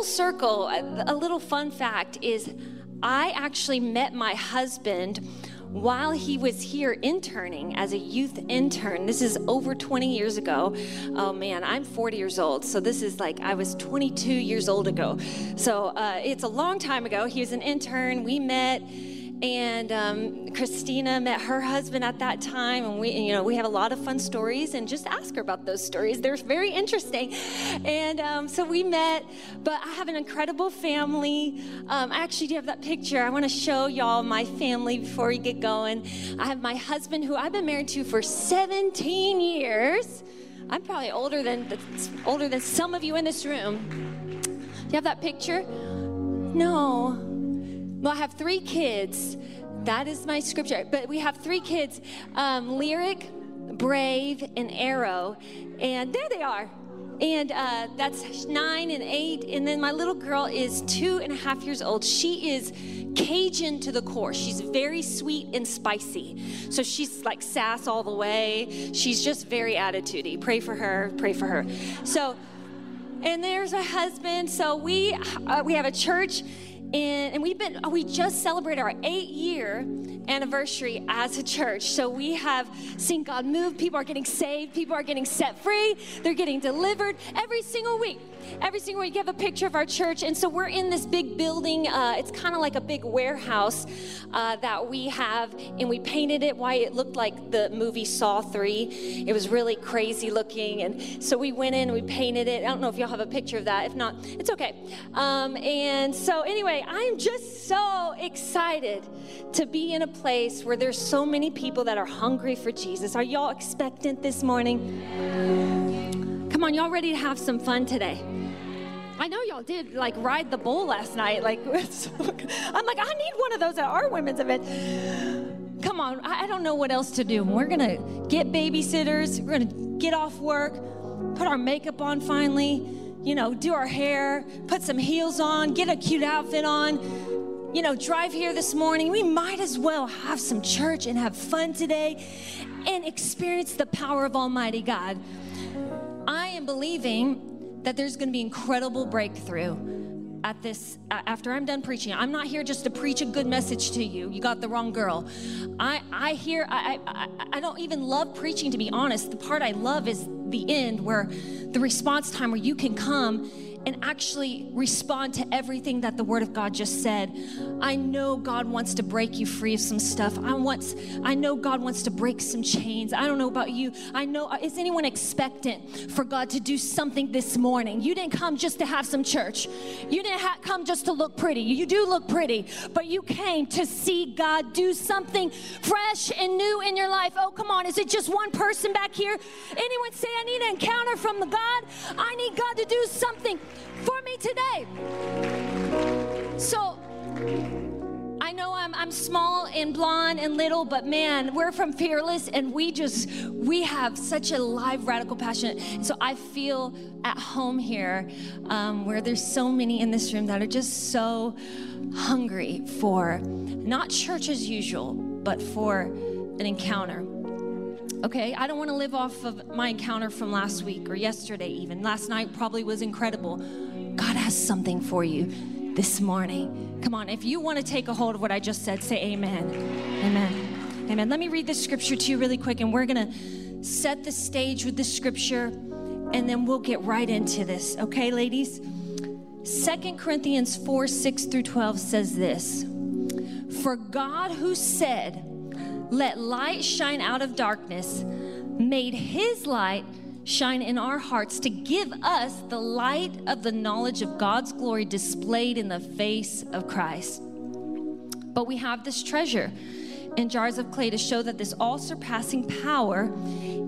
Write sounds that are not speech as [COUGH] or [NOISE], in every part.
full circle, a, little fun fact is I actually met my husband while he was here interning as a youth intern. This is over 20 years ago. Oh man, I'm 40 years old. So this is like I was 22 years old ago. So uh, it's a long time ago. He was an intern. We met and um, Christina met her husband at that time, and we, you know, we have a lot of fun stories. And just ask her about those stories; they're very interesting. And um, so we met. But I have an incredible family. Um, I actually do have that picture. I want to show y'all my family before we get going. I have my husband, who I've been married to for 17 years. I'm probably older than older than some of you in this room. Do you have that picture? No. Well, I have three kids. That is my scripture. But we have three kids um, Lyric, Brave, and Arrow. And there they are. And uh, that's nine and eight. And then my little girl is two and a half years old. She is Cajun to the core. She's very sweet and spicy. So she's like sass all the way. She's just very attitudey. Pray for her. Pray for her. So, and there's my husband. So we uh, we have a church and, and we've been oh, we just celebrated our eight year anniversary as a church. So we have seen god move. People are getting saved. People are getting set free. They're getting delivered every single week every single week you have a picture of our church. And so we're in this big building. Uh, it's kind of like a big warehouse uh, that we have. And we painted it why it looked like the movie saw 3 it was really crazy looking. And so we went in we painted it. I don't know if y'all have a picture of that. If not it's okay. Um, and so anyway i'm just so excited to be in a place where there's so many people that are hungry for jesus. Are y'all expectant this morning come on y'all ready to have some fun today I know y'all did like ride the bull last night. Like, [LAUGHS] I'm like, I need one of those at our women's event. Come on, I don't know what else to do. We're gonna get babysitters. We're gonna get off work, put our makeup on finally. You know, do our hair, put some heels on, get a cute outfit on. You know, drive here this morning. We might as well have some church and have fun today and experience the power of Almighty God. I am believing that there's going to be incredible breakthrough at this after i'm done preaching. I'm not here just to preach a good message to you. You got the wrong girl. I i hear i i, I don't even love preaching to be honest. The part i love is the end where the response time where you can come and actually respond to everything that the Word of God just said. I know God wants to break you free of some stuff. I want, I know God wants to break some chains. I don't know about you. I know, uh, is anyone expectant for God to do something this morning? You didn't come just to have some church. You didn't ha- come just to look pretty. You do look pretty, but you came to see God do something fresh and new in your life. Oh, come on. Is it just one person back here? Anyone say, I need an encounter from the God? I need God to do something for me today. So, I know I'm, I'm small and blonde and little, but man, we're from Fearless and we just, we have such a live, radical passion. So I feel at home here um, where there's so many in this room that are just so hungry for not church as usual, but for an encounter. Okay, I don't want to live off of my encounter from last week or yesterday, even. Last night probably was incredible. God has something for you this morning. Come on, if you want to take a hold of what I just said, say amen. Amen. Amen. Let me read this scripture to you really quick, and we're going to set the stage with this scripture, and then we'll get right into this. Okay, ladies? Second Corinthians 4 6 through 12 says this For God who said, let light shine out of darkness, made his light shine in our hearts to give us the light of the knowledge of God's glory displayed in the face of Christ. But we have this treasure in jars of clay to show that this all surpassing power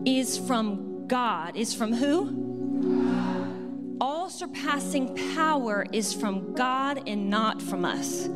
is from God. Is from who? All surpassing power is from God and not from us.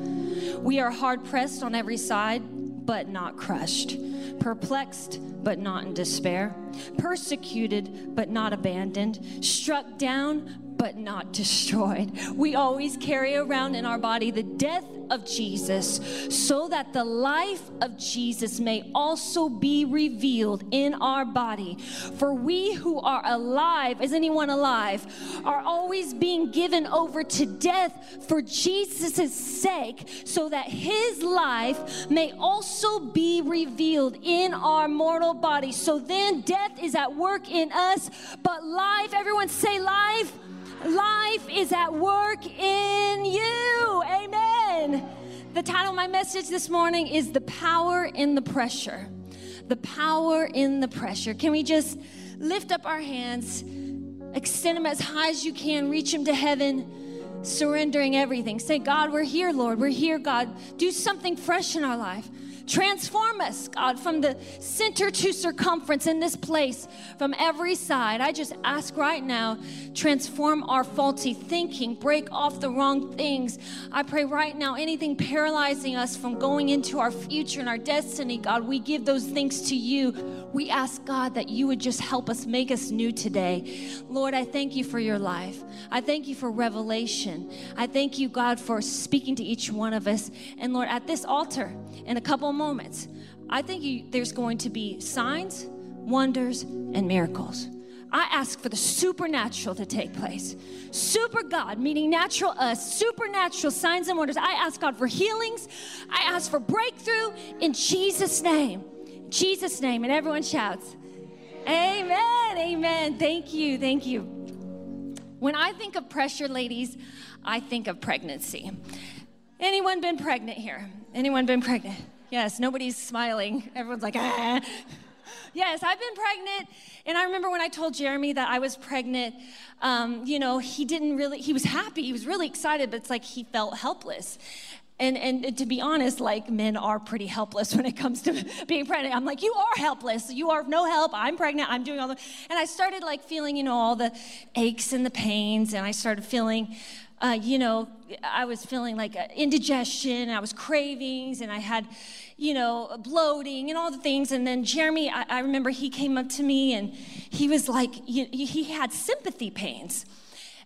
We are hard pressed on every side but not crushed, perplexed, but not in despair, persecuted, but not abandoned, struck down, but not destroyed. We always carry around in our body the death of Jesus so that the life of Jesus may also be revealed in our body. For we who are alive, is anyone alive, are always being given over to death for Jesus' sake so that his life may also be revealed in our mortal body. So then death is at work in us, but life, everyone say life Life is at work in you. Amen. The title of my message this morning is The Power in the Pressure. The Power in the Pressure. Can we just lift up our hands, extend them as high as you can, reach them to heaven, surrendering everything? Say, God, we're here, Lord. We're here, God. Do something fresh in our life. Transform us, God, from the center to circumference in this place, from every side. I just ask right now, transform our faulty thinking, break off the wrong things. I pray right now, anything paralyzing us from going into our future and our destiny, God, we give those things to you. We ask, God, that you would just help us, make us new today. Lord, I thank you for your life. I thank you for revelation. I thank you, God, for speaking to each one of us. And Lord, at this altar, in a couple moments, I think you, there's going to be signs, wonders, and miracles. I ask for the supernatural to take place. Super God, meaning natural us, supernatural signs and wonders. I ask God for healings. I ask for breakthrough in Jesus' name. Jesus' name. And everyone shouts, Amen. Amen. Thank you. Thank you. When I think of pressure, ladies, I think of pregnancy. Anyone been pregnant here? Anyone been pregnant? Yes, nobody's smiling. Everyone's like, ah. Yes, I've been pregnant. And I remember when I told Jeremy that I was pregnant, um, you know, he didn't really, he was happy, he was really excited, but it's like he felt helpless. And, and to be honest, like men are pretty helpless [LAUGHS] when it comes to being pregnant. I'm like, you are helpless. You are no help. I'm pregnant. I'm doing all the. And I started like feeling, you know, all the aches and the pains. And I started feeling uh, you know, I was feeling like indigestion, I was cravings, and I had, you know, bloating and all the things. And then Jeremy, I, I remember he came up to me and he was like, he, he had sympathy pains.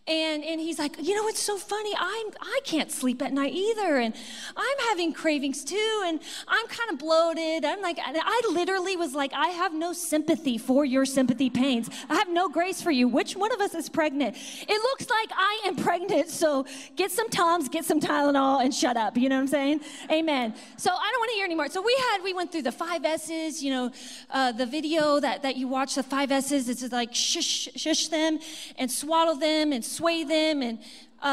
And, and he's like, you know, it's so funny. I'm, I can't sleep at night either. And I'm having cravings too. And I'm kind of bloated. I'm like, I literally was like, I have no sympathy for your sympathy pains. I have no grace for you. Which one of us is pregnant? It looks like I am pregnant. So get some Tums, get some Tylenol, and shut up. You know what I'm saying? Amen. So I don't want to hear anymore. So we had, we went through the five S's, you know, uh, the video that, that you watch, the five S's. It's like shush, shush them and swallow them and sway them and uh,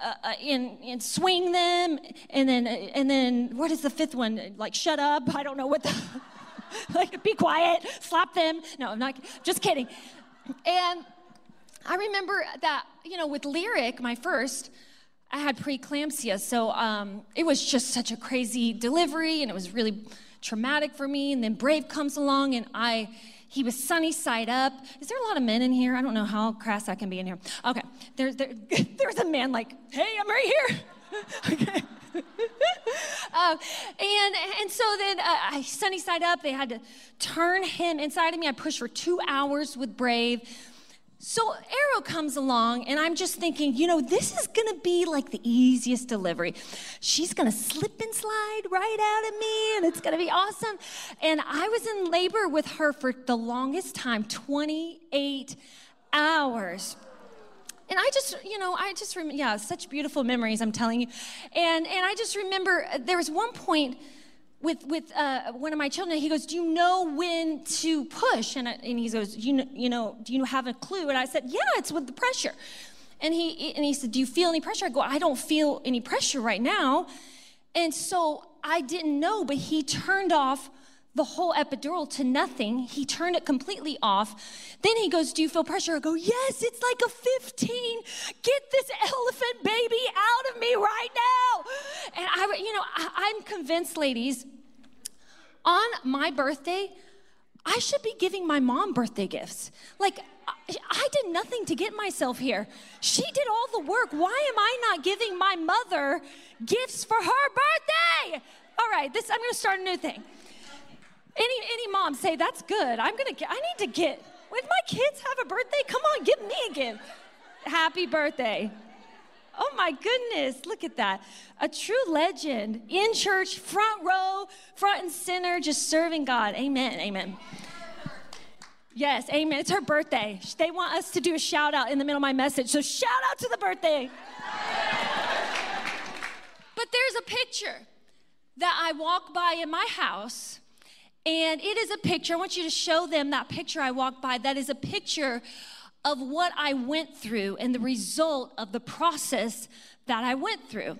uh, uh, and, and swing them, and then and then what is the fifth one? Like shut up. I don't know what the [LAUGHS] like be quiet. Slap them. No, I'm not. Just kidding. And I remember that you know with lyric, my first. I had preeclampsia, so um, it was just such a crazy delivery, and it was really traumatic for me. And then Brave comes along, and I he was sunny side up. Is there a lot of men in here? I don't know how crass I can be in here. Okay, there's there, [LAUGHS] there's a man like, hey, I'm right here. [LAUGHS] okay. [LAUGHS] um, and and so then uh, I sunny side up. They had to turn him inside of me. I pushed for two hours with Brave. So Arrow comes along, and I'm just thinking, you know, this is gonna be like the easiest delivery. She's gonna slip and slide right out of me, and it's gonna be awesome. And I was in labor with her for the longest time 28 hours. And I just, you know, I just yeah, such beautiful memories, I'm telling you. And, and I just remember uh, there was one point with with uh, one of my children. He goes, "Do you know when to push?" And, I, and he goes, "You know, you know, do you have a clue?" And I said, "Yeah, it's with the pressure." And he and he said, "Do you feel any pressure?" I go, "I don't feel any pressure right now." And so I didn't know, but he turned off the whole epidural to nothing. He turned it completely off. Then he goes, Do you feel pressure? I go, Yes, it's like a 15. Get this elephant baby out of me right now. And I, you know, I, I'm convinced, ladies, on my birthday, I should be giving my mom birthday gifts. Like, I did nothing to get myself here. She did all the work. Why am I not giving my mother gifts for her birthday? All right, this I'm going to start a new thing. Any any mom say that's good. I'm to get, I need to get when my kids have a birthday, come on, give me a gift. Happy birthday. Oh my goodness, look at that. A true legend in church, front row, front and center, just serving God. Amen, amen. Yes, amen. It's her birthday. They want us to do a shout out in the middle of my message. So shout out to the birthday. but there's a picture that I walk by in my house, and it is a picture. I want you to show them that picture I walked by. That is a picture of what I went through and the result of the process that I went through.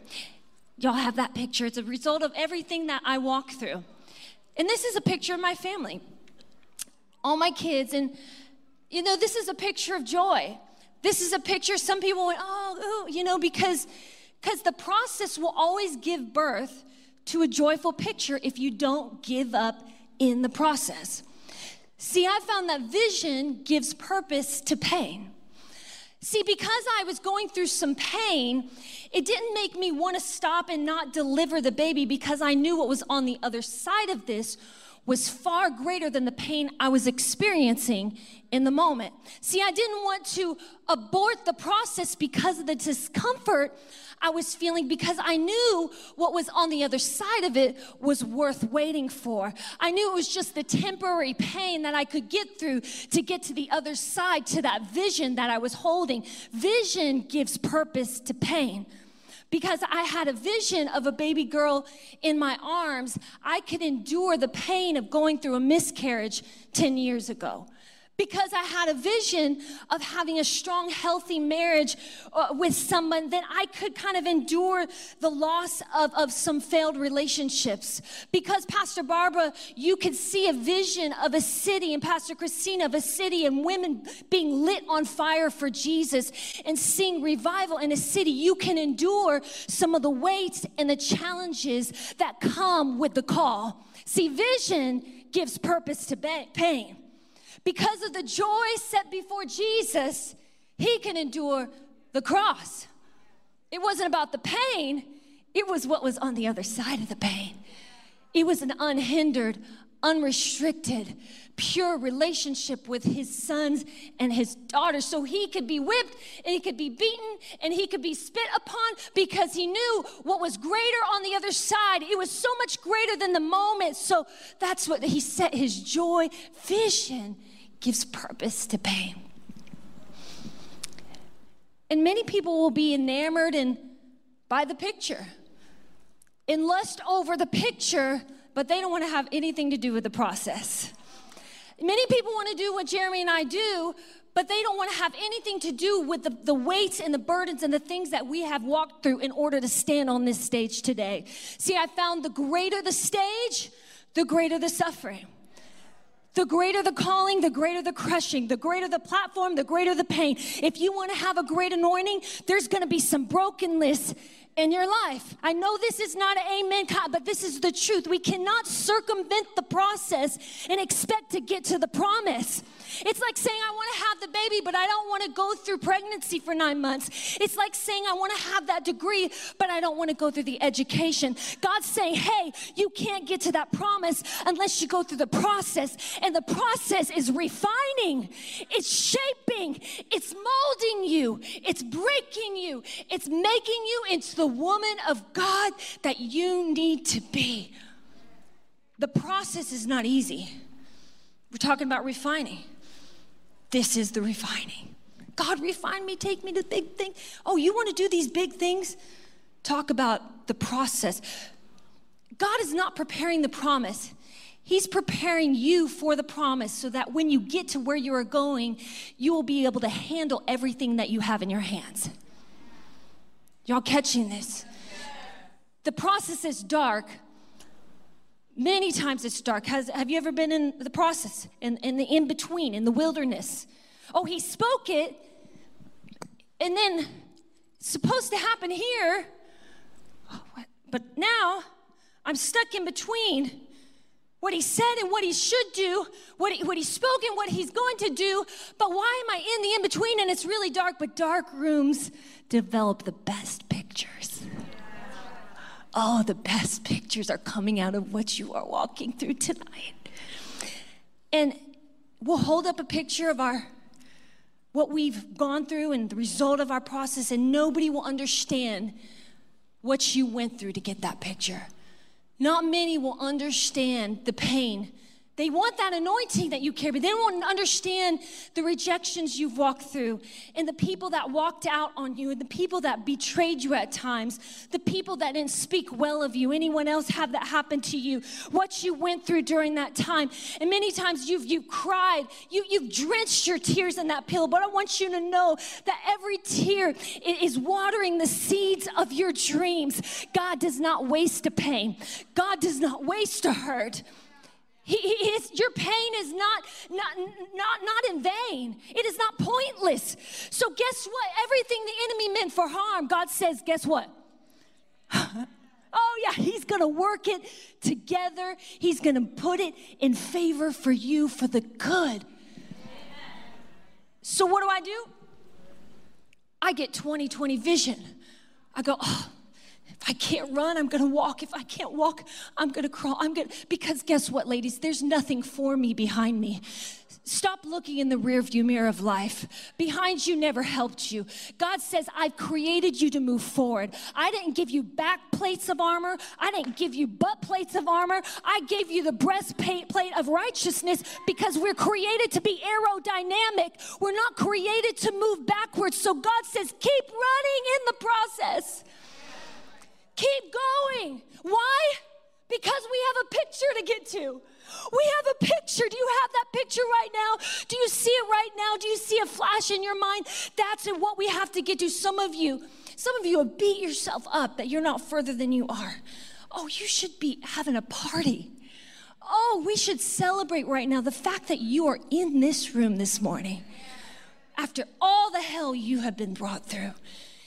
Y'all have that picture. It's a result of everything that I walked through. And this is a picture of my family, all my kids. And, you know, this is a picture of joy. This is a picture, some people went, oh, ooh, you know, because because the process will always give birth to a joyful picture if you don't give up in the process. See, I found that vision gives purpose to pain. See, because I was going through some pain, it didn't make me want to stop and not deliver the baby because I knew what was on the other side of this was far greater than the pain I was experiencing in the moment. See, I didn't want to abort the process because of the discomfort I was feeling because I knew what was on the other side of it was worth waiting for. I knew it was just the temporary pain that I could get through to get to the other side, to that vision that I was holding. Vision gives purpose to pain because I had a vision of a baby girl in my arms, I could endure the pain of going through a miscarriage 10 years ago because I had a vision of having a strong, healthy marriage uh, with someone, then I could kind of endure the loss of, of some failed relationships. Because, Pastor Barbara, you could see a vision of a city, and Pastor Christina, of a city and women being lit on fire for Jesus and seeing revival in a city. You can endure some of the weights and the challenges that come with the call. See, vision gives purpose to pain. Because of the joy set before Jesus, he can endure the cross. It wasn't about the pain, it was what was on the other side of the pain. It was an unhindered, unrestricted, pure relationship with his sons and his daughters. So he could be whipped and he could be beaten and he could be spit upon because he knew what was greater on the other side. It was so much greater than the moment. So that's what he set his joy, vision gives purpose to pain. And many people will be enamored and by the picture and lust over the picture, but they don't want to have anything to do with the process. Many people want to do what Jeremy and I do, but they don't want to have anything to do with the, the weights and the burdens and the things that we have walked through in order to stand on this stage today. See, I found the greater the stage, the greater the suffering. The greater the calling, the greater the crushing, the greater the platform, the greater the pain. If you want to have a great anointing, there's going to be some brokenness in your life. I know this is not an amen, but this is the truth. We cannot circumvent the process and expect to get to the promise. It's like saying, I want to have the baby, but I don't want to go through pregnancy for nine months. It's like saying, I want to have that degree, but I don't want to go through the education. God's saying, hey, you can't get to that promise unless you go through the process. And the process is refining, it's shaping, it's molding you, it's breaking you, it's making you into the woman of God that you need to be. The process is not easy. We're talking about refining. This is the refining. God, refine me, take me to big things. Oh, you want to do these big things? Talk about the process. God is not preparing the promise. He's preparing you for the promise so that when you get to where you are going, you will be able to handle everything that you have in your hands. Y'all catching this? The process is dark. Many times it's dark. Has, have you ever been in the process, in, in the in between, in the wilderness? Oh, he spoke it, and then supposed to happen here, oh, but now I'm stuck in between what he said and what he should do, what he, what he spoke and what he's going to do. But why am I in the in between and it's really dark? But dark rooms develop the best pictures. Oh, the best pictures are coming out of what you are walking through tonight. And we'll hold up a picture of our what we've gone through and the result of our process, and nobody will understand what you went through to get that picture. Not many will understand the pain they want that anointing that you carry, but they don't understand the rejections you've walked through and the people that walked out on you and the people that betrayed you at times, the people that didn't speak well of you. Anyone else have that happen to you? What you went through during that time. And many times you've, you've cried, you, you've drenched your tears in that pill, but I want you to know that every tear is watering the seeds of your dreams. God does not waste a pain, God does not waste a hurt. He, he, your pain is not, not, not, not in vain. It is not pointless. So, guess what? Everything the enemy meant for harm, God says, guess what? [LAUGHS] oh, yeah, He's gonna work it together. He's gonna put it in favor for you for the good. So, what do I do? I get 20 20 vision. I go, oh, if I can't run, I'm gonna walk. If I can't walk, I'm gonna crawl. I'm gonna, because guess what, ladies? There's nothing for me behind me. Stop looking in the rearview mirror of life. Behind you never helped you. God says, I've created you to move forward. I didn't give you back plates of armor. I didn't give you butt plates of armor. I gave you the breastplate plate of righteousness because we're created to be aerodynamic. We're not created to move backwards. So God says, keep running in the process. Keep going. Why? Because we have a picture to get to. We have a picture. Do you have that picture right now? Do you see it right now? Do you see a flash in your mind? That's what we have to get to. Some of you, some of you have beat yourself up that you're not further than you are. Oh, you should be having a party. Oh, we should celebrate right now the fact that you are in this room this morning after all the hell you have been brought through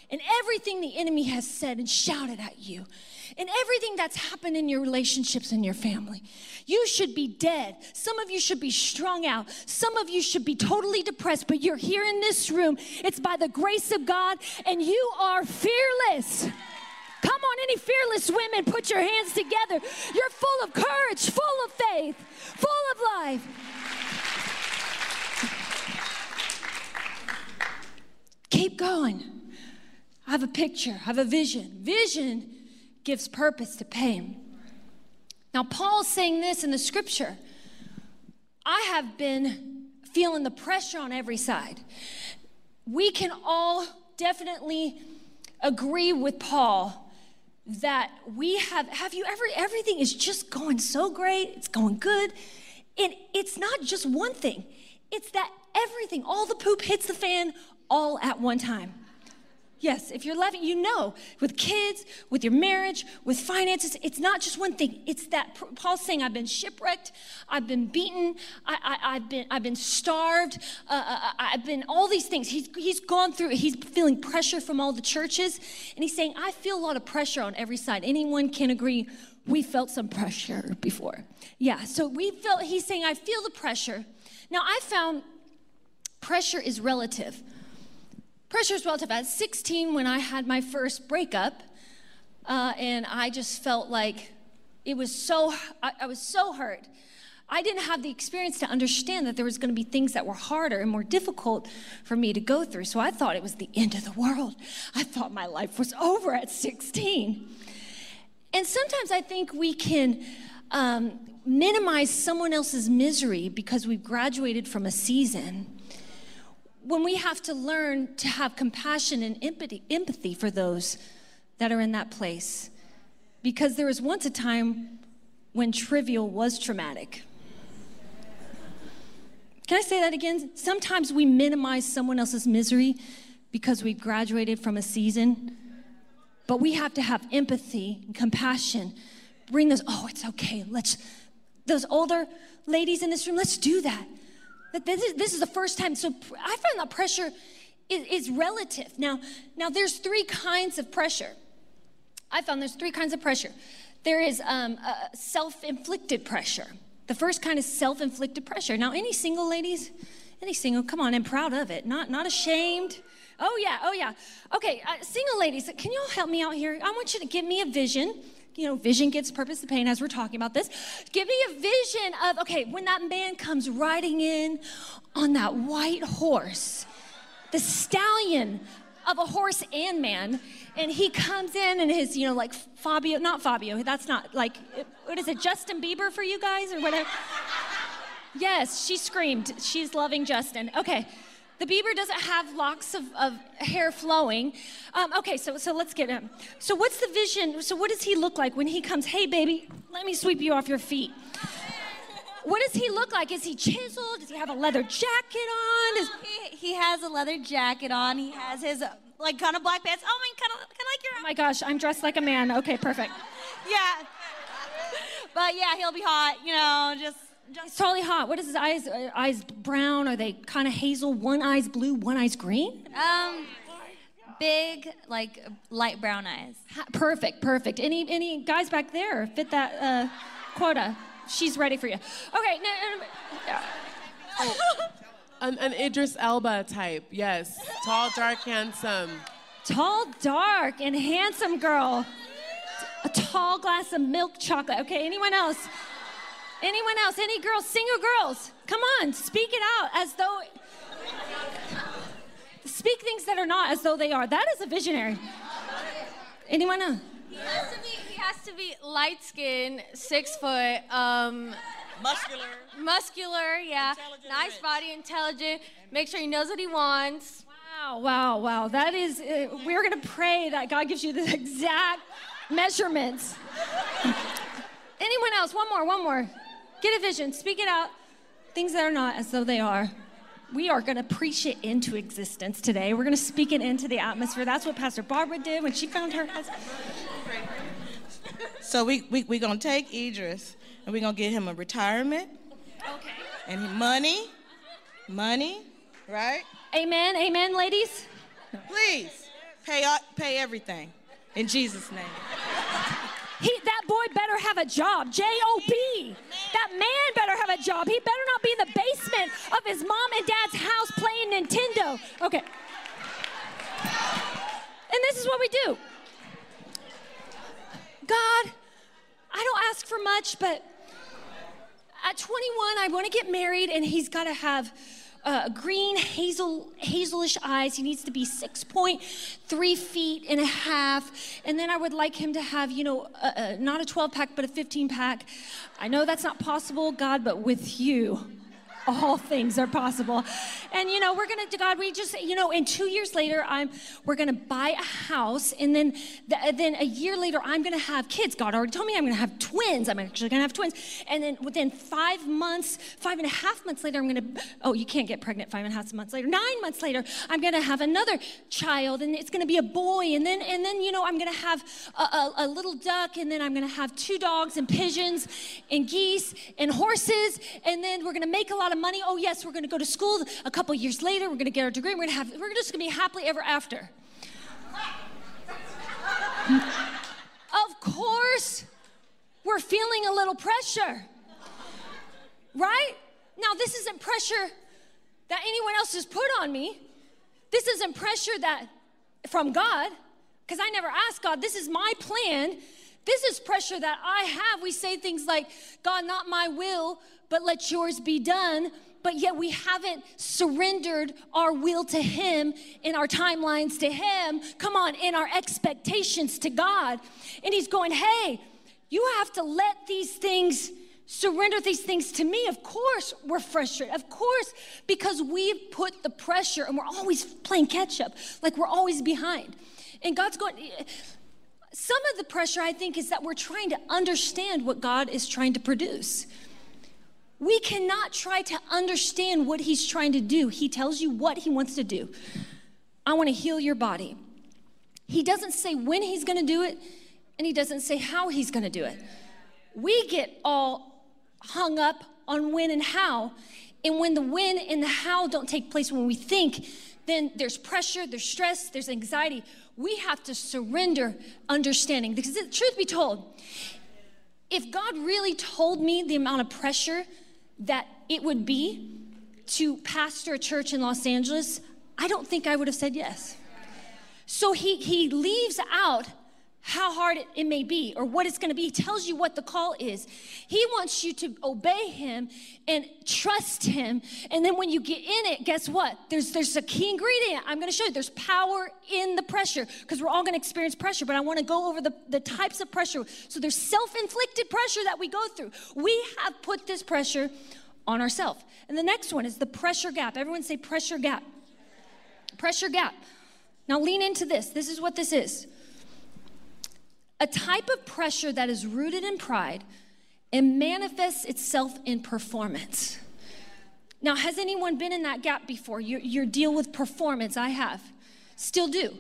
and everything the enemy has said and shouted at you, and everything that's happened in your relationships and your family. You should be dead. Some of you should be strung out. Some of you should be totally depressed, but you're here in this room. It's by the grace of God, and you are fearless. Come on, any fearless women, put your hands together. You're full of courage, full of faith, full of life. Keep going. I have a picture, I have a vision. Vision gives purpose to pain. Now, Paul's saying this in the scripture I have been feeling the pressure on every side. We can all definitely agree with Paul that we have have you ever everything is just going so great it's going good and it's not just one thing it's that everything all the poop hits the fan all at one time Yes, if you're loving, you know, with kids, with your marriage, with finances, it's not just one thing. It's that Paul's saying, I've been shipwrecked, I've been beaten, I, have been, I've been starved, uh, uh, uh, I've been all these things. He's, he's gone through, he's feeling pressure from all the churches, and he's saying, I feel a lot of pressure on every side. Anyone can agree, we felt some pressure [LAUGHS] before. Yeah, so we felt, he's saying, I feel the pressure. Now, I found pressure is relative. Pressure is relative. At 16, when I had my first breakup, uh, and I just felt like it was so, I, I was so hurt. I didn't have the experience to understand that there was going to be things that were harder and more difficult for me to go through. So I thought it was the end of the world. I thought my life was over at 16. And sometimes I think we can um, minimize someone else's misery because we've graduated from a season when we have to learn to have compassion and empathy, empathy for those that are in that place. Because there was once a time when trivial was traumatic. Can I say that again? Sometimes we minimize someone else's misery because we've graduated from a season, but we have to have empathy and compassion. Bring those, oh, it's okay. Let's, those older ladies in this room, let's do that. This is, this is the first time. So I find that pressure is, is relative. Now, now there's three kinds of pressure. I found there's three kinds of pressure. There is um, self-inflicted pressure. The first kind is self-inflicted pressure. Now, any single ladies, any single, come on, I'm proud of it. Not not ashamed. Oh yeah, oh yeah. Okay, uh, single ladies, can you all help me out here? I want you to give me a vision you know, vision gives purpose to pain as we're talking about this. Give me a vision of, okay, when that man comes riding in on that white horse the stallion of a horse and man. And he comes in and his, you know, like Fabio, not Fabio, that's not like, what is it, Justin Bieber for you guys or whatever? Yes, she screamed. She's loving Justin. Okay. The Bieber doesn't have locks of, of hair flowing. Um, okay, so, so let's get him. So, what's the vision? So, what does he look like when he comes? Hey, baby, let me sweep you off your feet. What does he look like? Is he chiseled? Does he have a leather jacket on? Is... He, he has a leather jacket on. He has his uh, like kind of black pants. Oh, I mean, kind of, kind of like your. Oh my gosh, I'm dressed like a man. Okay, perfect. [LAUGHS] yeah. But yeah, he'll be hot. You know, just it's totally hot. What is his eyes? Uh, eyes brown? Are they kind of hazel? One eye's blue, one eye's green? Um, big, like light brown eyes. Ha- perfect, perfect. Any any guys back there fit that uh, quota? She's ready for you. Okay. No, no, no, oh, an, an Idris Elba type. Yes, tall, dark, handsome. Tall, dark, and handsome girl. A tall glass of milk chocolate. Okay. Anyone else? Anyone else? Any girls? Single girls? Come on, speak it out as though. Speak things that are not as though they are. That is a visionary. Anyone else? He has to be, he has to be light skinned, six foot, um, muscular. Muscular, yeah. Nice rich. body, intelligent. Make sure he knows what he wants. Wow, wow, wow. That is, uh, we're going to pray that God gives you the [LAUGHS] exact measurements. Anyone else? One more, one more. Get a vision, speak it out. Things that are not as though they are. We are going to preach it into existence today. We're going to speak it into the atmosphere. That's what Pastor Barbara did when she found her husband. So we we we gonna take Idris and we're gonna get him a retirement. Okay. And money, money, right? Amen. Amen, ladies. Please pay pay everything in Jesus' name. He, that boy better have a job. J O B. That man better have a job. He better not be in the basement of his mom and dad's house playing Nintendo. Okay. And this is what we do God, I don't ask for much, but at 21, I want to get married, and he's got to have uh, green hazel hazelish eyes. He needs to be 6.3 feet and a half. And then I would like him to have, you know, a, a, not a 12 pack, but a 15 pack. I know that's not possible, God, but with you, all things are possible. And you know, we're gonna God, we just, you know, and two years later, I'm we're gonna buy a house, and then the, then a year later, I'm gonna have kids. God already told me I'm gonna have twins. I'm actually gonna have twins. And then within five months, five and a half months later, I'm gonna oh, you can't get pregnant five and a half months later. Nine months later, I'm gonna have another child, and it's gonna be a boy, and then and then you know, I'm gonna have a, a, a little duck, and then I'm gonna have two dogs and pigeons and geese and horses, and then we're gonna make a lot of of money. Oh, yes, we're going to go to school. A couple years later, we're going to get our degree. We're to have, we're just going to be happily ever after. [LAUGHS] of course, we're feeling a little pressure, right? Now, this isn't pressure that anyone else has put on me. This isn't pressure that from God, because I never asked God, this is my plan. This is pressure that I have. We say things like, God, not my will, but let yours be done. But yet we haven't surrendered our will to Him in our timelines to Him. Come on, in our expectations to God. And He's going, hey, you have to let these things surrender these things to me. Of course, we're frustrated. Of course, because we've put the pressure and we're always playing catch up, like we're always behind. And God's going, some of the pressure, I think, is that we're trying to understand what God is trying to produce. We cannot try to understand what He's trying to do. He tells you what He wants to do. I want to heal your body. He doesn't say when He's going to do it, and He doesn't say how He's going to do it. We get all hung up on when and how. And when the when and the how don't take place when we think, then there's pressure, there's stress, there's anxiety we have to surrender understanding. Because, the truth be told, if God really told me the amount of pressure that it would be to pastor a church in Los Angeles, I don't think I would have said yes. So he, he leaves out how hard it, may be or what it's going to be. He tells you what the call is. He wants you to obey him and trust him. And then when you get in it, guess what? There's there's a key ingredient. I'm going to show you. There's power in the pressure because we're all going to experience pressure, but I want to go over the, the types of pressure. So there's self-inflicted pressure that we go through. We have put this pressure on ourselves. And the next one is the pressure gap. Everyone say pressure gap. Pressure gap. Now lean into this. This is what this is a type of pressure that is rooted in pride and manifests itself in performance. Now, has anyone been in that gap before? Your, your deal with performance, I have, still do.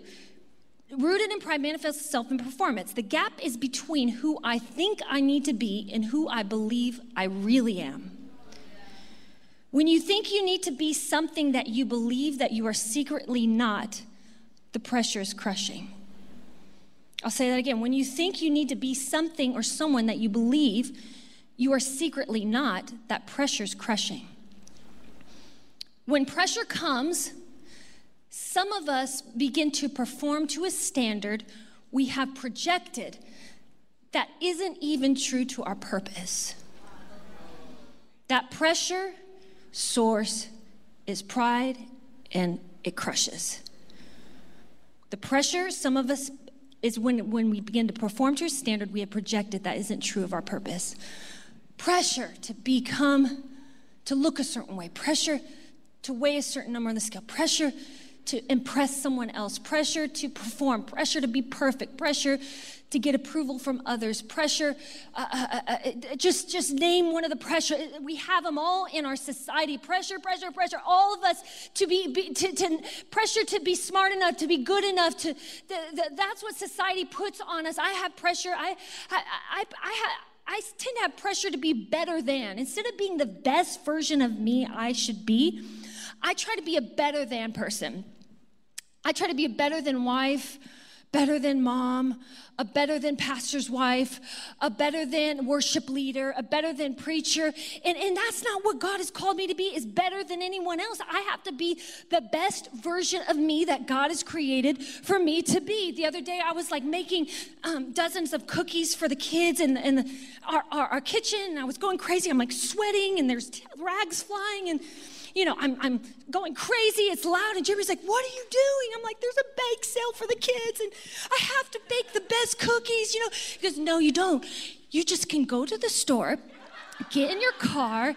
Rooted in pride manifests itself in performance. The gap is between who I think I need to be and who I believe I really am. When you think you need to be something that you believe that you are secretly not, the pressure is crushing. I'll say that again. When you think you need to be something or someone that you believe you are secretly not, that pressure's crushing. When pressure comes, some of us begin to perform to a standard we have projected that isn't even true to our purpose. That pressure source is pride and it crushes. The pressure some of us is when, when we begin to perform to a standard we have projected that isn't true of our purpose. Pressure to become, to look a certain way, pressure to weigh a certain number on the scale, pressure to impress someone else, pressure to perform, pressure to be perfect, pressure to get approval from others, pressure, uh, uh, uh, uh, just, just name one of the pressure. We have them all in our society. Pressure, pressure, pressure. All of us to be, be to, to, pressure to be smart enough, to be good enough. To the, the, that's what society puts on us. I have pressure. I, I, I, I, have, I tend to have pressure to be better than. Instead of being the best version of me I should be, I try to be a better than person. I try to be a better than wife, better than mom, a better than pastor's wife, a better than worship leader, a better than preacher. And, and that's not what God has called me to be, is better than anyone else. I have to be the best version of me that God has created for me to be. The other day I was like making um, dozens of cookies for the kids in, in the, our, our, our kitchen, and I was going crazy. I'm like sweating, and there's rags flying, and you know, I'm, I'm going crazy. It's loud. And Jeremy's like, What are you doing? I'm like, There's a bake sale for the kids, and I have to bake the best cookies, you know. He goes, No, you don't. You just can go to the store, get in your car,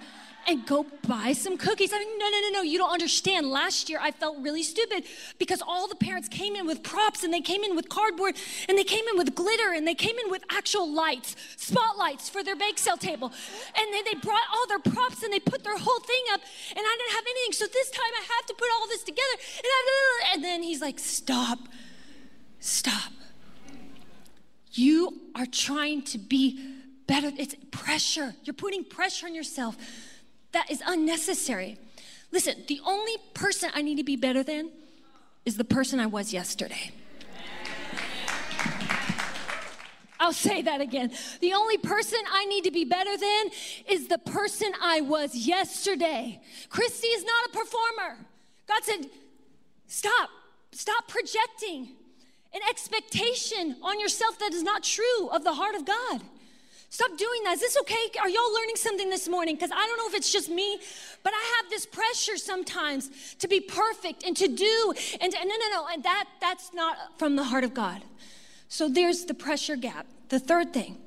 and go buy some cookies. I mean, no, no, no, no, you don't understand. Last year I felt really stupid because all the parents came in with props and they came in with cardboard and they came in with glitter and they came in with actual lights, spotlights for their bake sale table. And then they brought all their props and they put their whole thing up and I didn't have anything. So this time I have to put all this together. And, I, and then he's like, stop, stop. You are trying to be better. It's pressure. You're putting pressure on yourself that is unnecessary. Listen, the only person I need to be better than is the person I was yesterday. I'll say that again. The only person I need to be better than is the person I was yesterday. Christy is not a performer. God said, stop, stop projecting an expectation on yourself that is not true of the heart of God. Stop doing that. Is this okay? Are y'all learning something this morning? Because I don't know if it's just me, but I have this pressure sometimes to be perfect and to do and to, no, no, no, and that that's not from the heart of God. So there's the pressure gap. The third thing,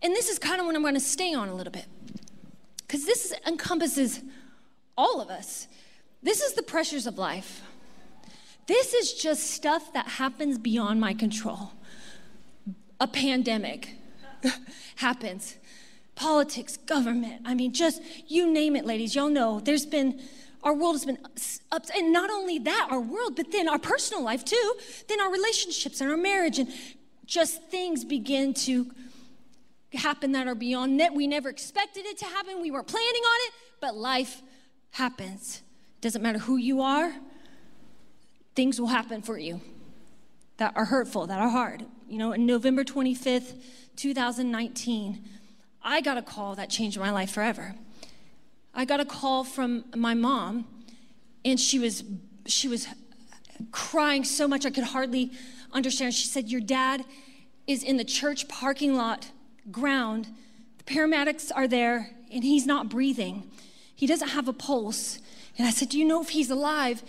and this is kind of what I'm going to stay on a little bit, because this encompasses all of us. This is the pressures of life. This is just stuff that happens beyond my control. A pandemic [LAUGHS] happens. Politics, government, I mean, just you name it, ladies. Y'all know there's been, our world has been up, and not only that, our world, but then our personal life too, then our relationships and our marriage, and just things begin to happen that are beyond that we never expected it to happen. We weren't planning on it, but life happens. Doesn't matter who you are, things will happen for you that are hurtful, that are hard. You know, in November 25th, 2019, I got a call that changed my life forever. I got a call from my mom, and she was she was crying so much I could hardly understand. She said, "Your dad is in the church parking lot ground. The paramedics are there, and he's not breathing. He doesn't have a pulse. And I said, Do you know if he's alive?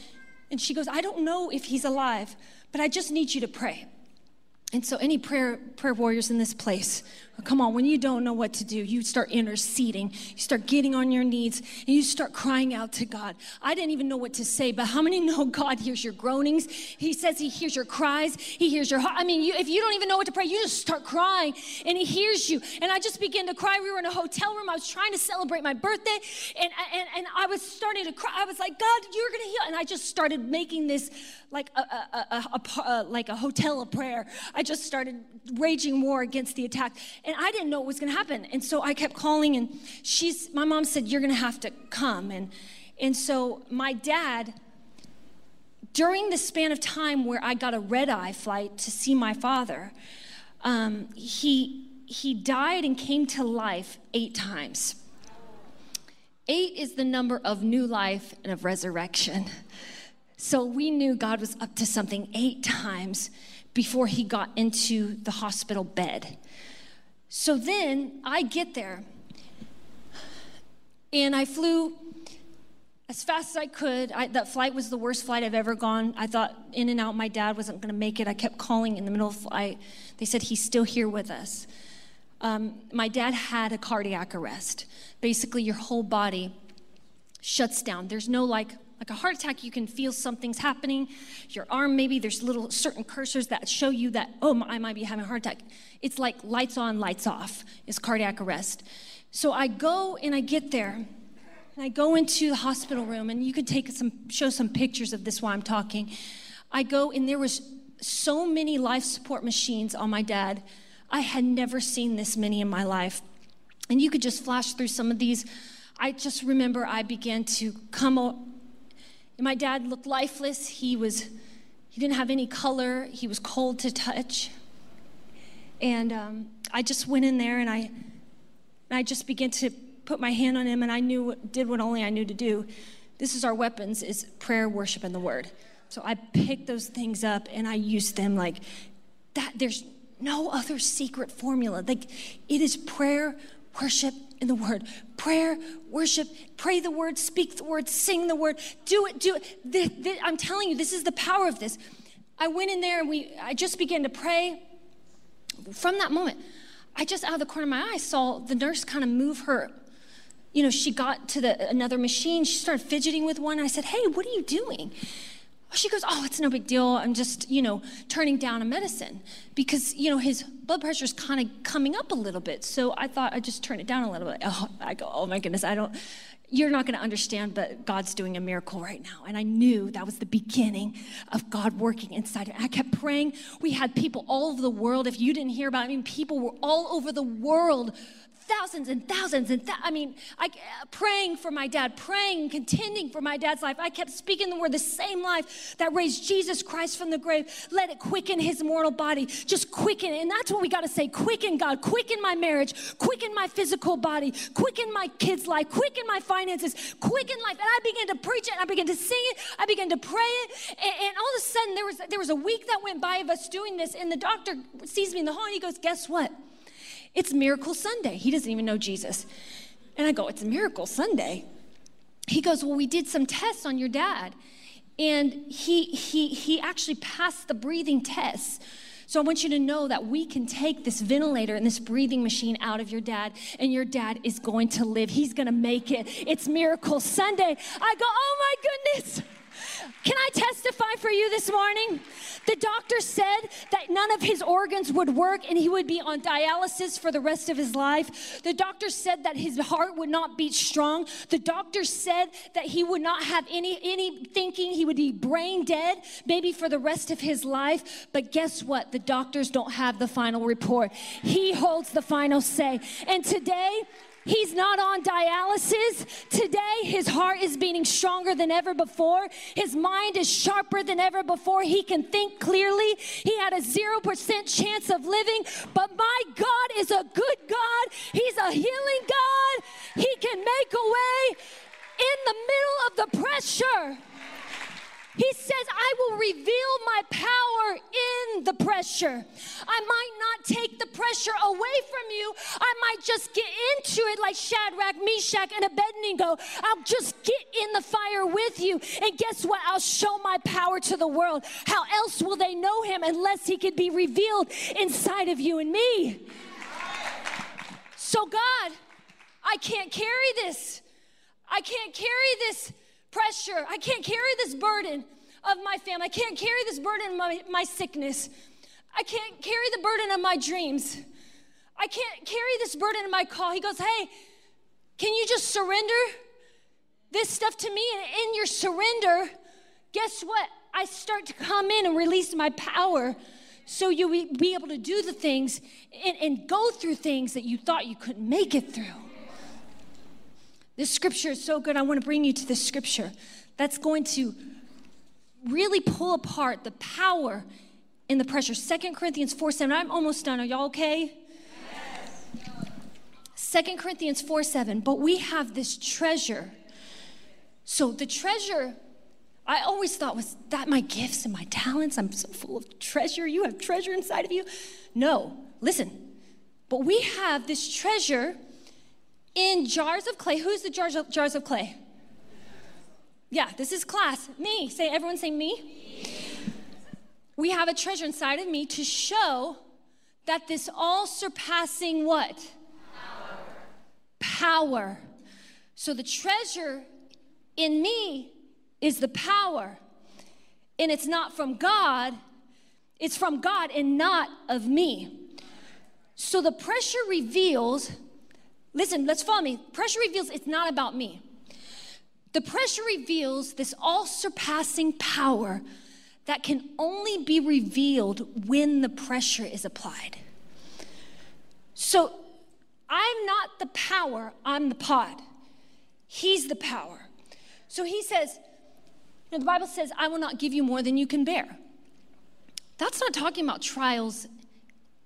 And she goes, I don't know if he's alive, but I just need you to pray. And so, any prayer prayer warriors in this place, come on, when you don't know what to do, you start interceding, you start getting on your knees, and you start crying out to God. I didn't even know what to say, but how many know God hears your groanings? He says He hears your cries, He hears your heart. I mean, you, if you don't even know what to pray, you just start crying, and He hears you. And I just began to cry. We were in a hotel room. I was trying to celebrate my birthday, and and, and I was starting to cry. I was like, God, you're gonna heal, and I just started making this like a, a, a, a, like a hotel of prayer. I just started raging war against the attack, and I didn't know what was going to happen. And so I kept calling, and she's my mom said you're going to have to come, and and so my dad. During the span of time where I got a red eye flight to see my father, um, he he died and came to life eight times. Eight is the number of new life and of resurrection. [LAUGHS] So we knew God was up to something eight times before he got into the hospital bed. So then I get there and I flew as fast as I could. I, that flight was the worst flight I've ever gone. I thought in and out my dad wasn't going to make it. I kept calling in the middle of the flight. They said he's still here with us. Um, my dad had a cardiac arrest. Basically, your whole body shuts down. There's no like like a heart attack, you can feel something's happening. Your arm, maybe there's little certain cursors that show you that, oh, I might be having a heart attack. It's like lights on, lights off, is cardiac arrest. So I go and I get there. And I go into the hospital room, and you can take some, show some pictures of this while I'm talking. I go, and there was so many life support machines on my dad. I had never seen this many in my life. And you could just flash through some of these. I just remember I began to come my dad looked lifeless. He was, he didn't have any color. He was cold to touch. And um, I just went in there and I, and I just began to put my hand on him and I knew, did what only I knew to do. This is our weapons, is prayer, worship, and the word. So I picked those things up and I used them like that. There's no other secret formula. Like it is prayer, worship, in the word. Prayer, worship, pray the word, speak the word, sing the word, do it, do it. This, this, I'm telling you, this is the power of this. I went in there and we I just began to pray. From that moment, I just out of the corner of my eye saw the nurse kind of move her. You know, she got to the another machine, she started fidgeting with one. I said, Hey, what are you doing? She goes, Oh, it's no big deal. I'm just, you know, turning down a medicine because, you know, his blood pressure is kind of coming up a little bit. So I thought I'd just turn it down a little bit. Oh, I go, Oh my goodness, I don't, you're not going to understand, but God's doing a miracle right now. And I knew that was the beginning of God working inside of. I kept praying. We had people all over the world. If you didn't hear about it, I mean, people were all over the world thousands and thousands and th- I mean, I, praying for my dad, praying, contending for my dad's life. I kept speaking the word, the same life that raised Jesus Christ from the grave. Let it quicken his mortal body. Just quicken. And that's what we got to say. Quicken God, quicken my marriage, quicken my physical body, quicken my kids' life, quicken my finances, quicken life. And I began to preach it, I began to sing it, I began to pray it. And, and all of a sudden, there was, there was a week that went by of us doing this, and the doctor sees me in the hall and he goes, Guess what? It's Miracle Sunday. He doesn't even know Jesus. And I go, It's Miracle Sunday. He goes, Well, we did some tests on your dad. And he, he, he actually passed the breathing tests. So I want you to know that we can take this ventilator and this breathing machine out of your dad, and your dad is going to live. He's going to make it. It's Miracle Sunday. I go, oh my goodness. Can I testify for you this morning? The doctor said that none of his organs would work and he would be on dialysis for the rest of his life. The doctor said that his heart would not beat strong. The doctor said that he would not have any any thinking. He would be brain dead maybe for the rest of his life. But guess what? The doctors don't have the final report. He holds the final say. And today He's not on dialysis. Today, his heart is beating stronger than ever before. His mind is sharper than ever before. He can think clearly. He had a 0% chance of living, but my God is a good God. He's a healing God. He can make a way in the middle of the pressure. He says, I will reveal my power in the pressure. I might not take the pressure away from you. I might just get into it like Shadrach, Meshach, and Abednego. I'll just get in the fire with you. And guess what? I'll show my power to the world. How else will they know him unless he can be revealed inside of you and me? So, God, I can't carry this. I can't carry this pressure. I can't carry this burden of my family. I can't carry this burden of my, my sickness. I can't carry the burden of my dreams. I can't carry this burden of my call. He goes, Hey, can you just surrender this stuff to me? And in your surrender, guess what? I start to come in and release my power so you'll be able to do the things and, and go through things that you thought you couldn't make it through. This scripture is so good. I want to bring you to this scripture that's going to really pull apart the power and the pressure. Second Corinthians 4 7. I'm almost done. Are y'all okay? Second Corinthians 4 7. But we have this treasure. So the treasure, I always thought was that my gifts and my talents. I'm so full of treasure. You have treasure inside of you. No, listen. But we have this treasure in jars of clay. Who's the jars of, jars of clay? Yeah, this is class. Me. Say, everyone say me. We have a treasure inside of me to show that this all surpassing what? Power. Power. So the treasure in me is the power. And it's not from God, it's from God and not of me. So the pressure reveals Listen, let's follow me. Pressure reveals it's not about me. The pressure reveals this all surpassing power that can only be revealed when the pressure is applied. So I'm not the power, I'm the pod. He's the power. So he says, you know, the Bible says, I will not give you more than you can bear. That's not talking about trials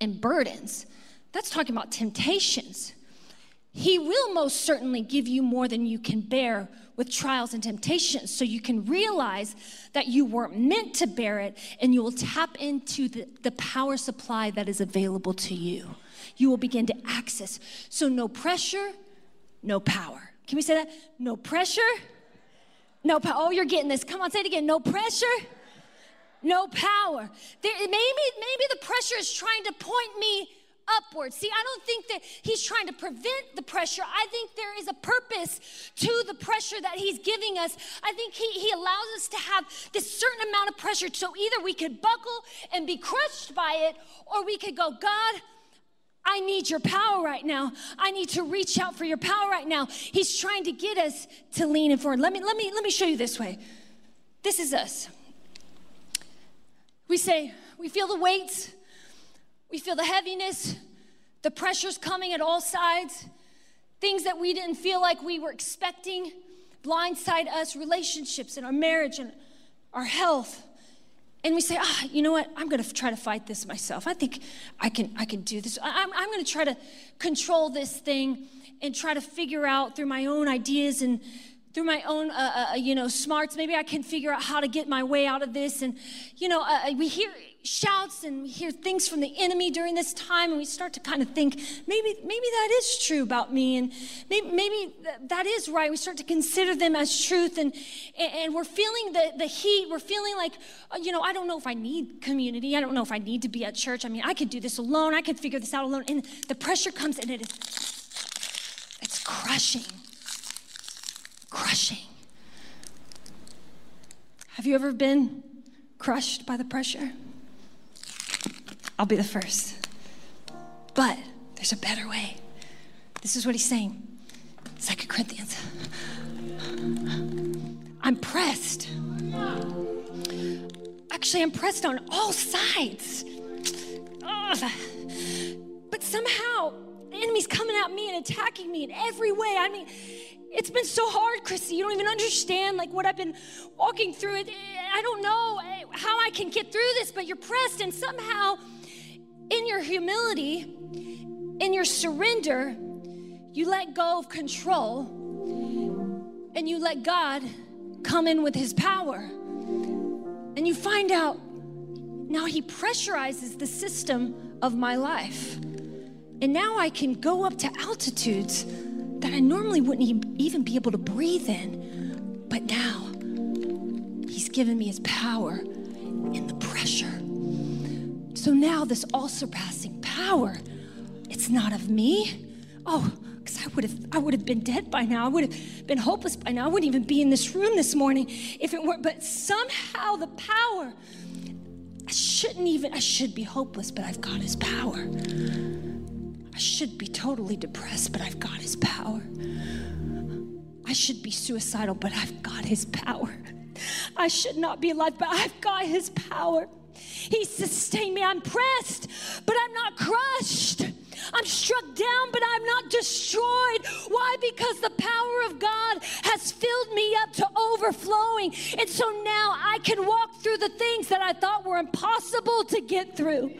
and burdens, that's talking about temptations. He will most certainly give you more than you can bear with trials and temptations so you can realize that you weren't meant to bear it and you will tap into the, the power supply that is available to you. You will begin to access. So, no pressure, no power. Can we say that? No pressure, no power. Oh, you're getting this. Come on, say it again. No pressure, no power. There, maybe, maybe the pressure is trying to point me upward. See, I don't think that he's trying to prevent the pressure. I think there is a purpose to the pressure that he's giving us. I think he, he allows us to have this certain amount of pressure so either we could buckle and be crushed by it, or we could go, God, I need your power right now. I need to reach out for your power right now. He's trying to get us to lean in forward. Let me let me let me show you this way. This is us. We say, we feel the weights we feel the heaviness, the pressures coming at all sides, things that we didn't feel like we were expecting blindside us, relationships and our marriage and our health. And we say, ah, you know what? I'm going to try to fight this myself. I think I can, I can do this. I'm, I'm going to try to control this thing and try to figure out through my own ideas and through my own, uh, uh, you know, smarts. Maybe I can figure out how to get my way out of this. And, you know, uh, we hear shouts and we hear things from the enemy during this time, and we start to kind of think, maybe, maybe that is true about me, and maybe, maybe that is right. We start to consider them as truth, and, and we're feeling the, the heat. We're feeling like, uh, you know, I don't know if I need community. I don't know if I need to be at church. I mean, I could do this alone. I could figure this out alone. And the pressure comes, and it is, it's crushing. Crushing. Have you ever been crushed by the pressure? I'll be the first. But there's a better way. This is what he's saying. Second Corinthians. I'm pressed. Actually, I'm pressed on all sides. Ugh. But somehow, the enemy's coming at me and attacking me in every way. I mean, it's been so hard, Christy. You don't even understand like what I've been walking through. I don't know how I can get through this, but you're pressed, and somehow in your humility, in your surrender, you let go of control and you let God come in with his power. And you find out now he pressurizes the system of my life. And now I can go up to altitudes that I normally wouldn't even be able to breathe in. But now he's given me his power in the pressure. So now this all surpassing power, it's not of me. Oh, because I would have I would have been dead by now. I would have been hopeless by now. I wouldn't even be in this room this morning if it weren't. But somehow the power, I shouldn't even, I should be hopeless, but I've got his power. I should be totally depressed, but I've got his power. I should be suicidal, but I've got his power. I should not be alive, but I've got his power. He sustained me. I'm pressed, but I'm not crushed. I'm struck down, but I'm not destroyed. Why? Because the power of God has filled me up to overflowing. And so now I can walk through the things that I thought were impossible to get through.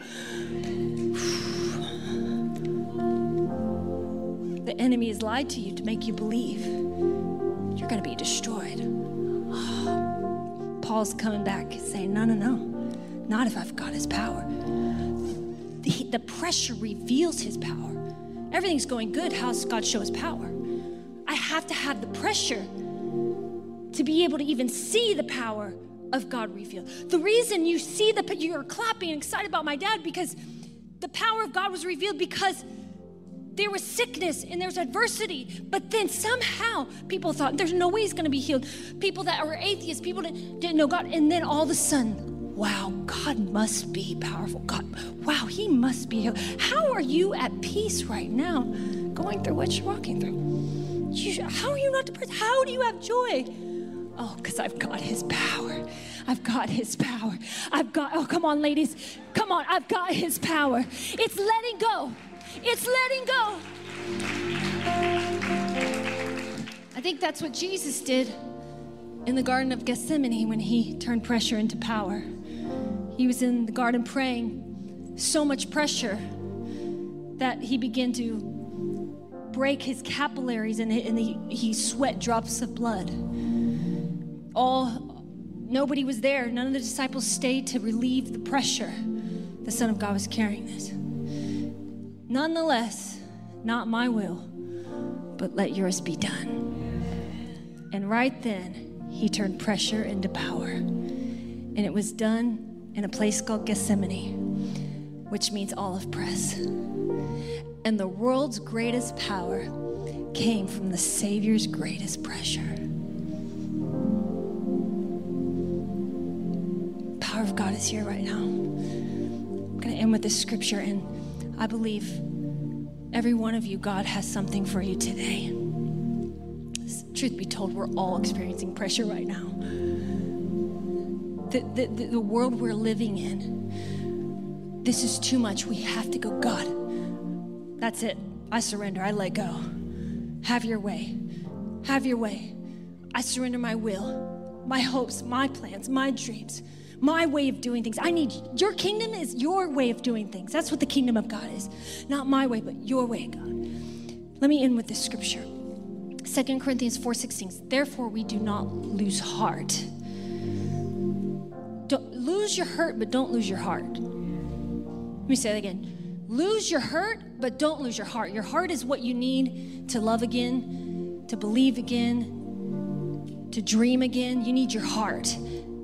The enemy has lied to you to make you believe you're going to be destroyed. [SIGHS] Paul's coming back saying, No, no, no, not if I've got his power. The, the pressure reveals his power. Everything's going good. How's God show his power? I have to have the pressure to be able to even see the power of God revealed. The reason you see the you're clapping and excited about my dad because the power of God was revealed because there was sickness and there was adversity, but then somehow people thought there's no way he's going to be healed. People that were atheists, people that didn't know God, and then all of a sudden, wow, God must be powerful. God, wow, He must be healed. How are you at peace right now, going through what you're walking through? You, how are you not depressed? How do you have joy? Oh, because I've got His power. I've got His power. I've got, oh, come on, ladies. Come on, I've got His power. It's letting go. It's letting go. I think that's what Jesus did in the Garden of Gethsemane when he turned pressure into power. He was in the garden praying, so much pressure that he began to break his capillaries and, and he, he sweat drops of blood. All nobody was there. None of the disciples stayed to relieve the pressure. The Son of God was carrying this. Nonetheless, not my will, but let yours be done. And right then, he turned pressure into power. And it was done in a place called Gethsemane, which means olive press. And the world's greatest power came from the Savior's greatest pressure. Power of God is here right now. I'm going to end with this scripture, and I believe every one of you, God has something for you today. Truth be told, we're all experiencing pressure right now. The, the, the, world we're living in, this is too much. We have to go, God, that's it. I surrender. I let go. Have your way. Have your way. I surrender my will, my hopes, my plans, my dreams, my way of doing things. I need your kingdom is your way of doing things. That's what the kingdom of God is. Not my way, but your way, God. Let me end with this scripture. 2 Corinthians 4:16. Therefore we do not lose heart. Lose your hurt, but don't lose your heart. Let me say that again. Lose your hurt, but don't lose your heart. Your heart is what you need to love again, to believe again, to dream again. You need your heart.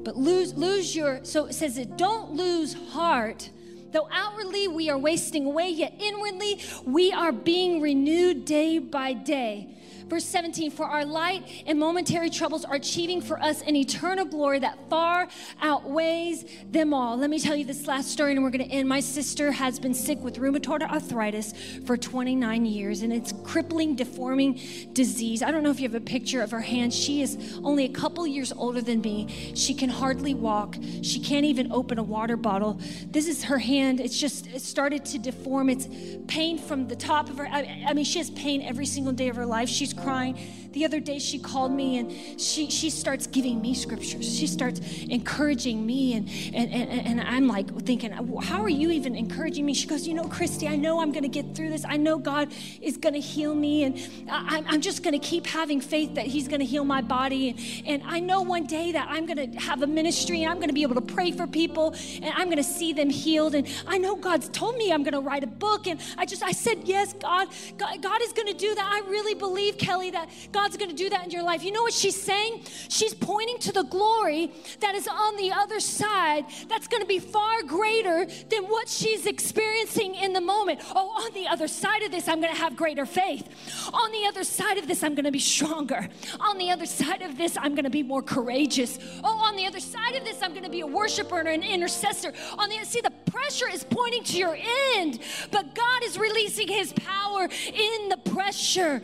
But lose lose your so it says it don't lose heart. Though outwardly we are wasting away, yet inwardly we are being renewed day by day. Verse 17, for our light and momentary troubles are achieving for us an eternal glory that far outweighs them all. Let me tell you this last story, and we're going to end. My sister has been sick with rheumatoid arthritis for 29 years, and it's crippling, deforming disease. I don't know if you have a picture of her hand. She is only a couple years older than me. She can hardly walk. She can't even open a water bottle. This is her hand. It's just it started to deform. It's pain from the top of her. I, I mean, she has pain every single day of her life. She's crying. The other day she called me and she she starts giving me scriptures. She starts encouraging me and and, and, and I'm like thinking, how are you even encouraging me? She goes, you know, Christy, I know I'm gonna get through this. I know God is gonna heal me and I, I'm just gonna keep having faith that He's gonna heal my body. And, and I know one day that I'm gonna have a ministry and I'm gonna be able to pray for people and I'm gonna see them healed. And I know God's told me I'm gonna write a book. And I just I said, yes, God, God, God is gonna do that. I really believe, Kelly, that God's gonna do that in your life. You know what she's saying? She's pointing to the glory that is on the other side that's gonna be far greater than what she's experiencing in the moment. Oh, on the other side of this, I'm gonna have greater faith. On the other side of this, I'm gonna be stronger. On the other side of this, I'm gonna be more courageous. Oh, on the other side of this, I'm gonna be a worshiper and an intercessor. On the see, the pressure is pointing to your end, but God is releasing his power in the pressure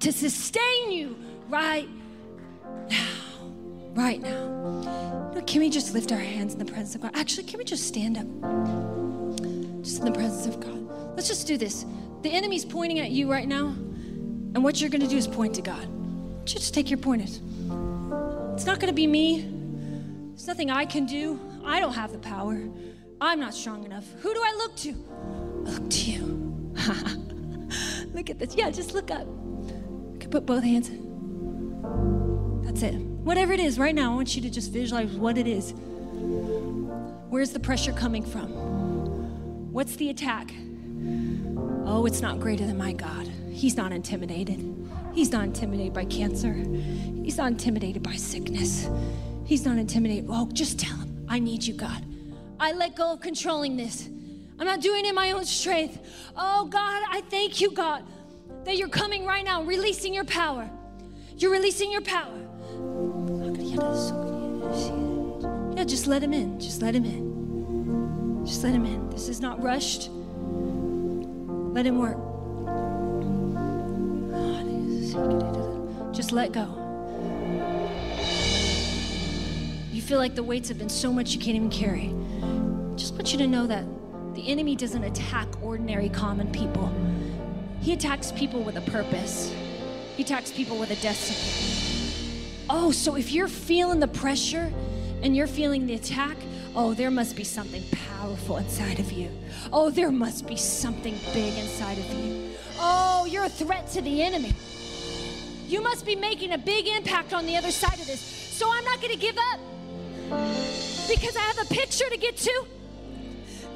to sustain you right now. Right now. Can we just lift our hands in the presence of God? Actually, can we just stand up? Just in the presence of God. Let's just do this. The enemy's pointing at you right now, and what you're going to do is point to God. Just take your pointers. It's not going to be me. There's nothing I can do. I don't have the power. I'm not strong enough. Who do I look to? I look to you. [LAUGHS] look at this. Yeah, just look up. Can put both hands. That's it. Whatever it is right now, I want you to just visualize what it is. Where's the pressure coming from? What's the attack? Oh, it's not greater than my God. He's not intimidated. He's not intimidated by cancer. He's not intimidated by sickness. He's not intimidated. Oh, just tell him, I need you, God. I let go of controlling this. I'm not doing it in my own strength. Oh, God, I thank you, God, that you're coming right now, releasing your power. You're releasing your power. Yeah, just let him in. Just let him in. Just let him in. This is not rushed. Let him work. Just let go. You feel like the weights have been so much you can't even carry. Just want you to know that the enemy doesn't attack ordinary, common people. He attacks people with a purpose. He attacks people with a destiny. Oh, so if you're feeling the pressure and you're feeling the attack, oh, there must be something powerful inside of you. Oh, there must be something big inside of you. Oh, you're a threat to the enemy. You must be making a big impact on the other side of this. So I'm not going to give up because I have a picture to get to.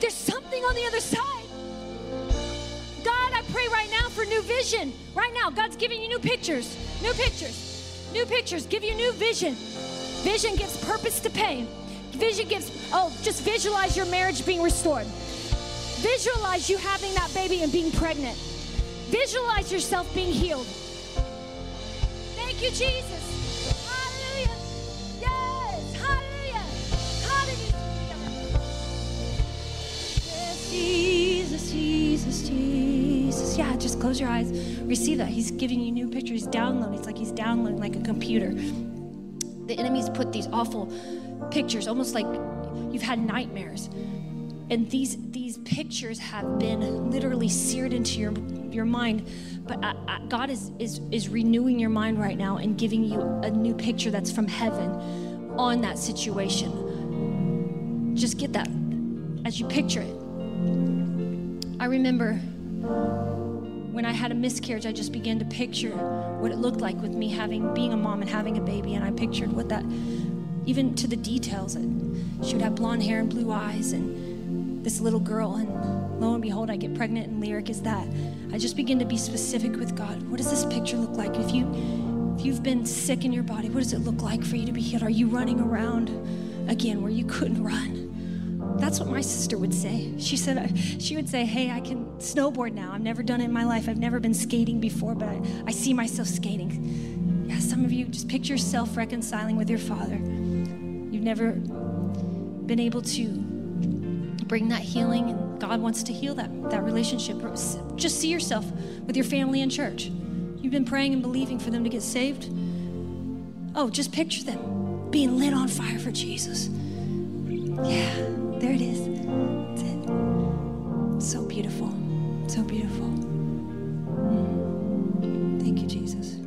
There's something on the other side. God, I pray right now for new vision. Right now, God's giving you new pictures, new pictures, new pictures, give you new vision. Vision gives purpose to pain. Vision gives, oh, just visualize your marriage being restored. Visualize you having that baby and being pregnant. Visualize yourself being healed. Thank you, Jesus. Hallelujah. Yes. Hallelujah. Hallelujah. Yes, Jesus, Jesus, Jesus. Yeah, just close your eyes. Receive that. He's giving you new pictures. He's downloading. It's like he's downloading like a computer. The enemy's put these awful pictures, almost like you've had nightmares. And these these pictures have been literally seared into your your mind. But I, I, God is, is is renewing your mind right now and giving you a new picture that's from heaven on that situation. Just get that as you picture it. I remember when I had a miscarriage, I just began to picture what it looked like with me having being a mom and having a baby, and I pictured what that, even to the details. She would have blonde hair and blue eyes, and this little girl, and lo and behold, I get pregnant, and lyric is that. I just begin to be specific with God. What does this picture look like? If you, if you've been sick in your body, what does it look like for you to be healed? Are you running around again where you couldn't run? That's what my sister would say. She said, uh, she would say, Hey, I can snowboard now. I've never done it in my life. I've never been skating before, but I, I see myself skating. Yeah, some of you just picture yourself reconciling with your father. You've never been able to bring that healing, and God wants to heal that, that relationship. Just see yourself with your family in church. You've been praying and believing for them to get saved. Oh, just picture them being lit on fire for Jesus. Yeah. There it is. That's it. So beautiful. So beautiful. Hmm. Thank you, Jesus.